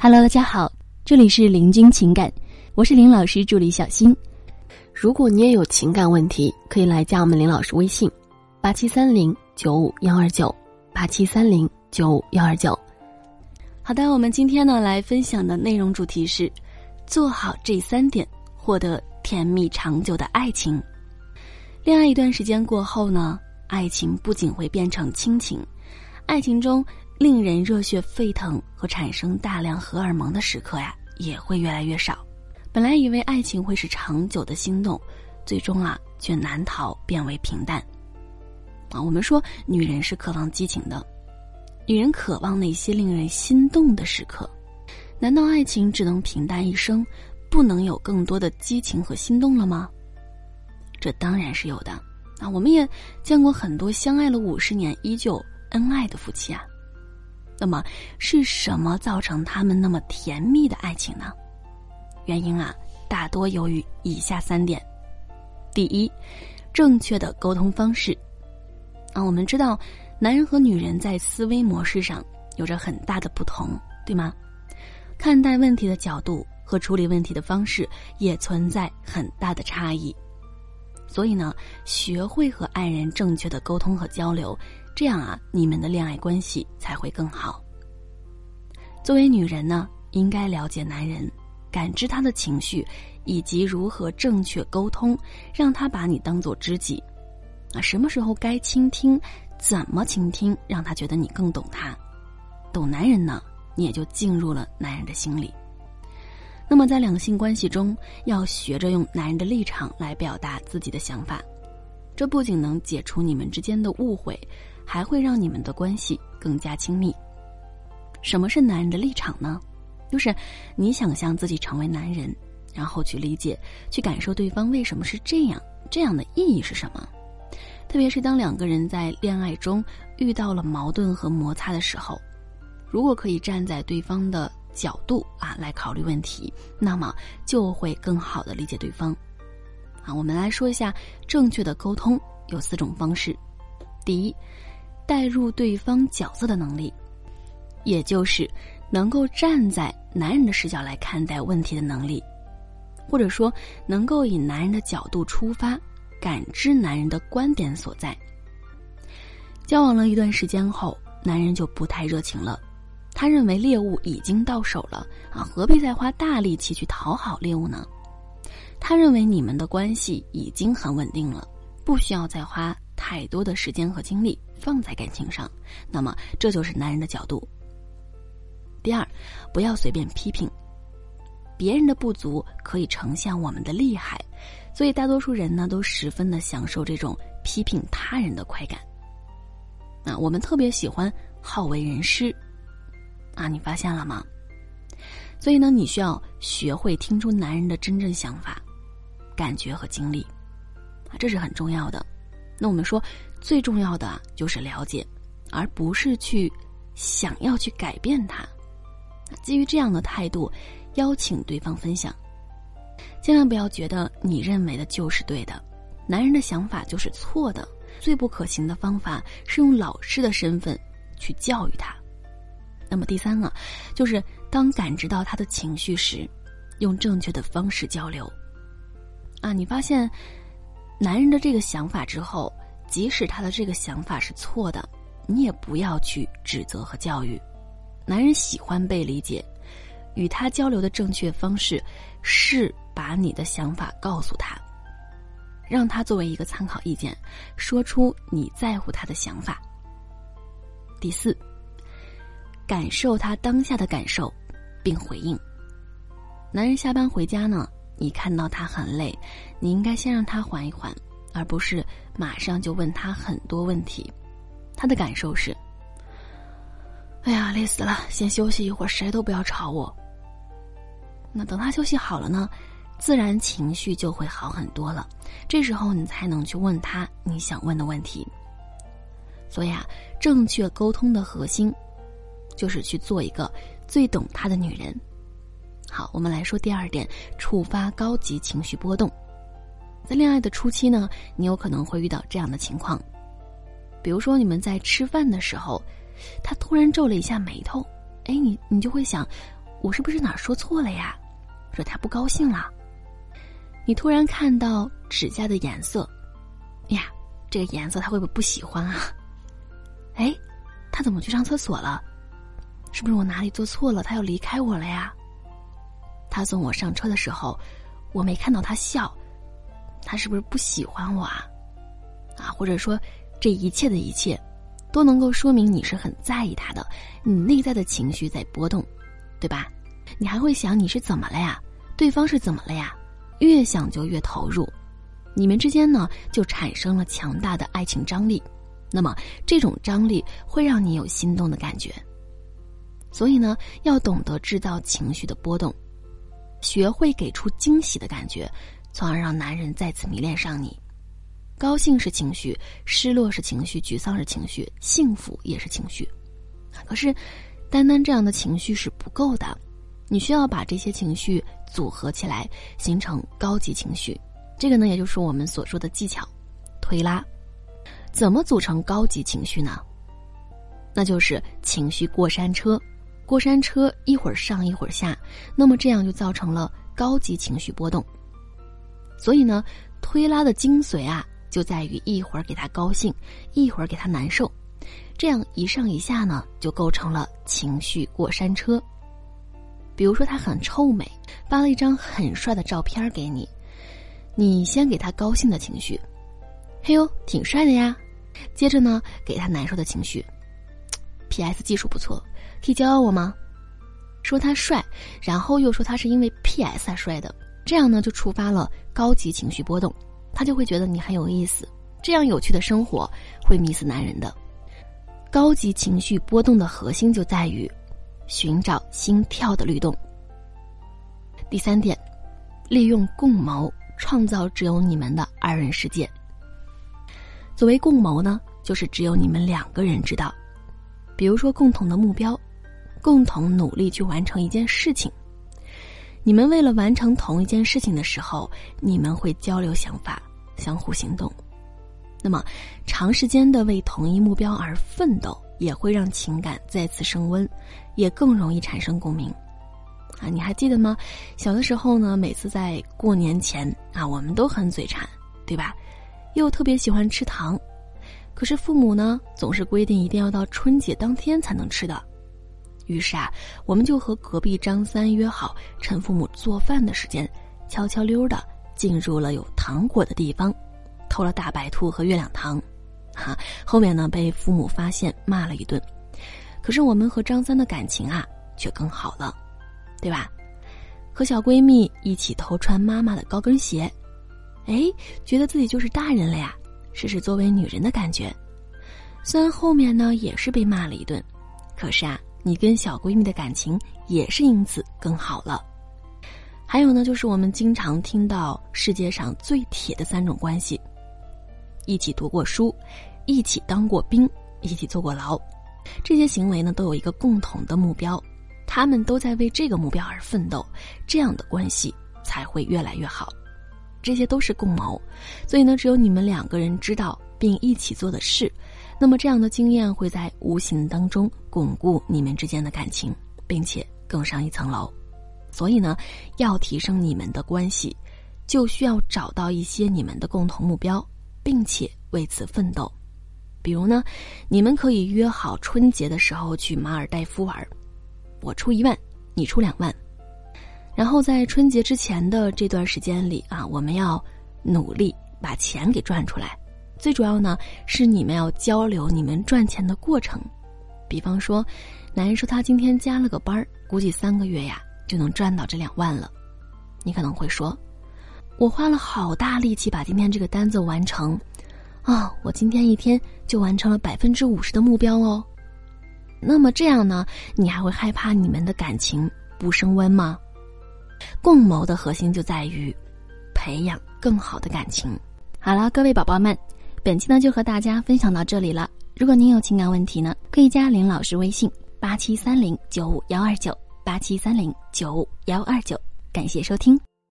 Hello，大家好，这里是林君情感，我是林老师助理小新。如果你也有情感问题，可以来加我们林老师微信：八七三零九五幺二九八七三零九五幺二九。好的，我们今天呢来分享的内容主题是：做好这三点，获得甜蜜长久的爱情。恋爱一段时间过后呢，爱情不仅会变成亲情，爱情中。令人热血沸腾和产生大量荷尔蒙的时刻呀，也会越来越少。本来以为爱情会是长久的心动，最终啊，却难逃变为平淡。啊，我们说女人是渴望激情的，女人渴望那些令人心动的时刻。难道爱情只能平淡一生，不能有更多的激情和心动了吗？这当然是有的。啊，我们也见过很多相爱了五十年依旧恩爱的夫妻啊。那么是什么造成他们那么甜蜜的爱情呢？原因啊，大多由于以下三点：第一，正确的沟通方式。啊，我们知道，男人和女人在思维模式上有着很大的不同，对吗？看待问题的角度和处理问题的方式也存在很大的差异。所以呢，学会和爱人正确的沟通和交流。这样啊，你们的恋爱关系才会更好。作为女人呢，应该了解男人，感知他的情绪，以及如何正确沟通，让他把你当做知己。啊，什么时候该倾听，怎么倾听，让他觉得你更懂他。懂男人呢，你也就进入了男人的心里。那么在两性关系中，要学着用男人的立场来表达自己的想法，这不仅能解除你们之间的误会。还会让你们的关系更加亲密。什么是男人的立场呢？就是你想象自己成为男人，然后去理解、去感受对方为什么是这样，这样的意义是什么。特别是当两个人在恋爱中遇到了矛盾和摩擦的时候，如果可以站在对方的角度啊来考虑问题，那么就会更好的理解对方。啊，我们来说一下正确的沟通有四种方式。第一。代入对方角色的能力，也就是能够站在男人的视角来看待问题的能力，或者说能够以男人的角度出发，感知男人的观点所在。交往了一段时间后，男人就不太热情了，他认为猎物已经到手了啊，何必再花大力气去讨好猎物呢？他认为你们的关系已经很稳定了，不需要再花太多的时间和精力。放在感情上，那么这就是男人的角度。第二，不要随便批评别人的不足，可以呈现我们的厉害，所以大多数人呢都十分的享受这种批评他人的快感。啊，我们特别喜欢好为人师，啊，你发现了吗？所以呢，你需要学会听出男人的真正想法、感觉和经历，啊，这是很重要的。那我们说。最重要的就是了解，而不是去想要去改变他。基于这样的态度，邀请对方分享，千万不要觉得你认为的就是对的，男人的想法就是错的。最不可行的方法是用老师的身份去教育他。那么第三个，就是当感知到他的情绪时，用正确的方式交流。啊，你发现男人的这个想法之后。即使他的这个想法是错的，你也不要去指责和教育。男人喜欢被理解，与他交流的正确方式是把你的想法告诉他，让他作为一个参考意见，说出你在乎他的想法。第四，感受他当下的感受，并回应。男人下班回家呢，你看到他很累，你应该先让他缓一缓。而不是马上就问他很多问题，他的感受是：“哎呀，累死了，先休息一会儿，谁都不要吵我。”那等他休息好了呢，自然情绪就会好很多了。这时候你才能去问他你想问的问题。所以啊，正确沟通的核心就是去做一个最懂他的女人。好，我们来说第二点：触发高级情绪波动。在恋爱的初期呢，你有可能会遇到这样的情况，比如说你们在吃饭的时候，他突然皱了一下眉头，哎，你你就会想，我是不是哪说错了呀？惹他不高兴了？你突然看到指甲的颜色，呀，这个颜色他会不会不喜欢啊？哎，他怎么去上厕所了？是不是我哪里做错了？他要离开我了呀？他送我上车的时候，我没看到他笑，他是不是不喜欢我啊？啊，或者说，这一切的一切，都能够说明你是很在意他的，你内在的情绪在波动，对吧？你还会想你是怎么了呀？对方是怎么了呀？越想就越投入，你们之间呢就产生了强大的爱情张力，那么这种张力会让你有心动的感觉。所以呢，要懂得制造情绪的波动，学会给出惊喜的感觉，从而让男人再次迷恋上你。高兴是情绪，失落是情绪，沮丧是情绪，幸福也是情绪。可是，单单这样的情绪是不够的，你需要把这些情绪组合起来，形成高级情绪。这个呢，也就是我们所说的技巧——推拉。怎么组成高级情绪呢？那就是情绪过山车。过山车一会儿上一会儿下，那么这样就造成了高级情绪波动。所以呢，推拉的精髓啊。就在于一会儿给他高兴，一会儿给他难受，这样一上一下呢，就构成了情绪过山车。比如说他很臭美，发了一张很帅的照片给你，你先给他高兴的情绪，嘿呦，挺帅的呀。接着呢，给他难受的情绪，P.S. 技术不错，可以教教我吗？说他帅，然后又说他是因为 P.S. 才帅的，这样呢就触发了高级情绪波动。他就会觉得你很有意思，这样有趣的生活会迷死男人的。高级情绪波动的核心就在于寻找心跳的律动。第三点，利用共谋创造只有你们的二人世界。所谓共谋呢，就是只有你们两个人知道，比如说共同的目标，共同努力去完成一件事情。你们为了完成同一件事情的时候，你们会交流想法，相互行动。那么，长时间的为同一目标而奋斗，也会让情感再次升温，也更容易产生共鸣。啊，你还记得吗？小的时候呢，每次在过年前啊，我们都很嘴馋，对吧？又特别喜欢吃糖，可是父母呢，总是规定一定要到春节当天才能吃的。于是啊，我们就和隔壁张三约好，趁父母做饭的时间，悄悄溜的进入了有糖果的地方，偷了大白兔和月亮糖，哈，后面呢被父母发现骂了一顿。可是我们和张三的感情啊，却更好了，对吧？和小闺蜜一起偷穿妈妈的高跟鞋，哎，觉得自己就是大人了呀，试试作为女人的感觉。虽然后面呢也是被骂了一顿，可是啊。你跟小闺蜜的感情也是因此更好了。还有呢，就是我们经常听到世界上最铁的三种关系：一起读过书，一起当过兵，一起坐过牢。这些行为呢，都有一个共同的目标，他们都在为这个目标而奋斗，这样的关系才会越来越好。这些都是共谋，所以呢，只有你们两个人知道并一起做的事。那么这样的经验会在无形当中巩固你们之间的感情，并且更上一层楼。所以呢，要提升你们的关系，就需要找到一些你们的共同目标，并且为此奋斗。比如呢，你们可以约好春节的时候去马尔代夫玩，我出一万，你出两万。然后在春节之前的这段时间里啊，我们要努力把钱给赚出来。最主要呢，是你们要交流你们赚钱的过程。比方说，男人说他今天加了个班儿，估计三个月呀就能赚到这两万了。你可能会说，我花了好大力气把今天这个单子完成，啊，我今天一天就完成了百分之五十的目标哦。那么这样呢，你还会害怕你们的感情不升温吗？共谋的核心就在于培养更好的感情。好了，各位宝宝们。本期呢就和大家分享到这里了。如果您有情感问题呢，可以加林老师微信八七三零九五幺二九八七三零九五幺二九。感谢收听。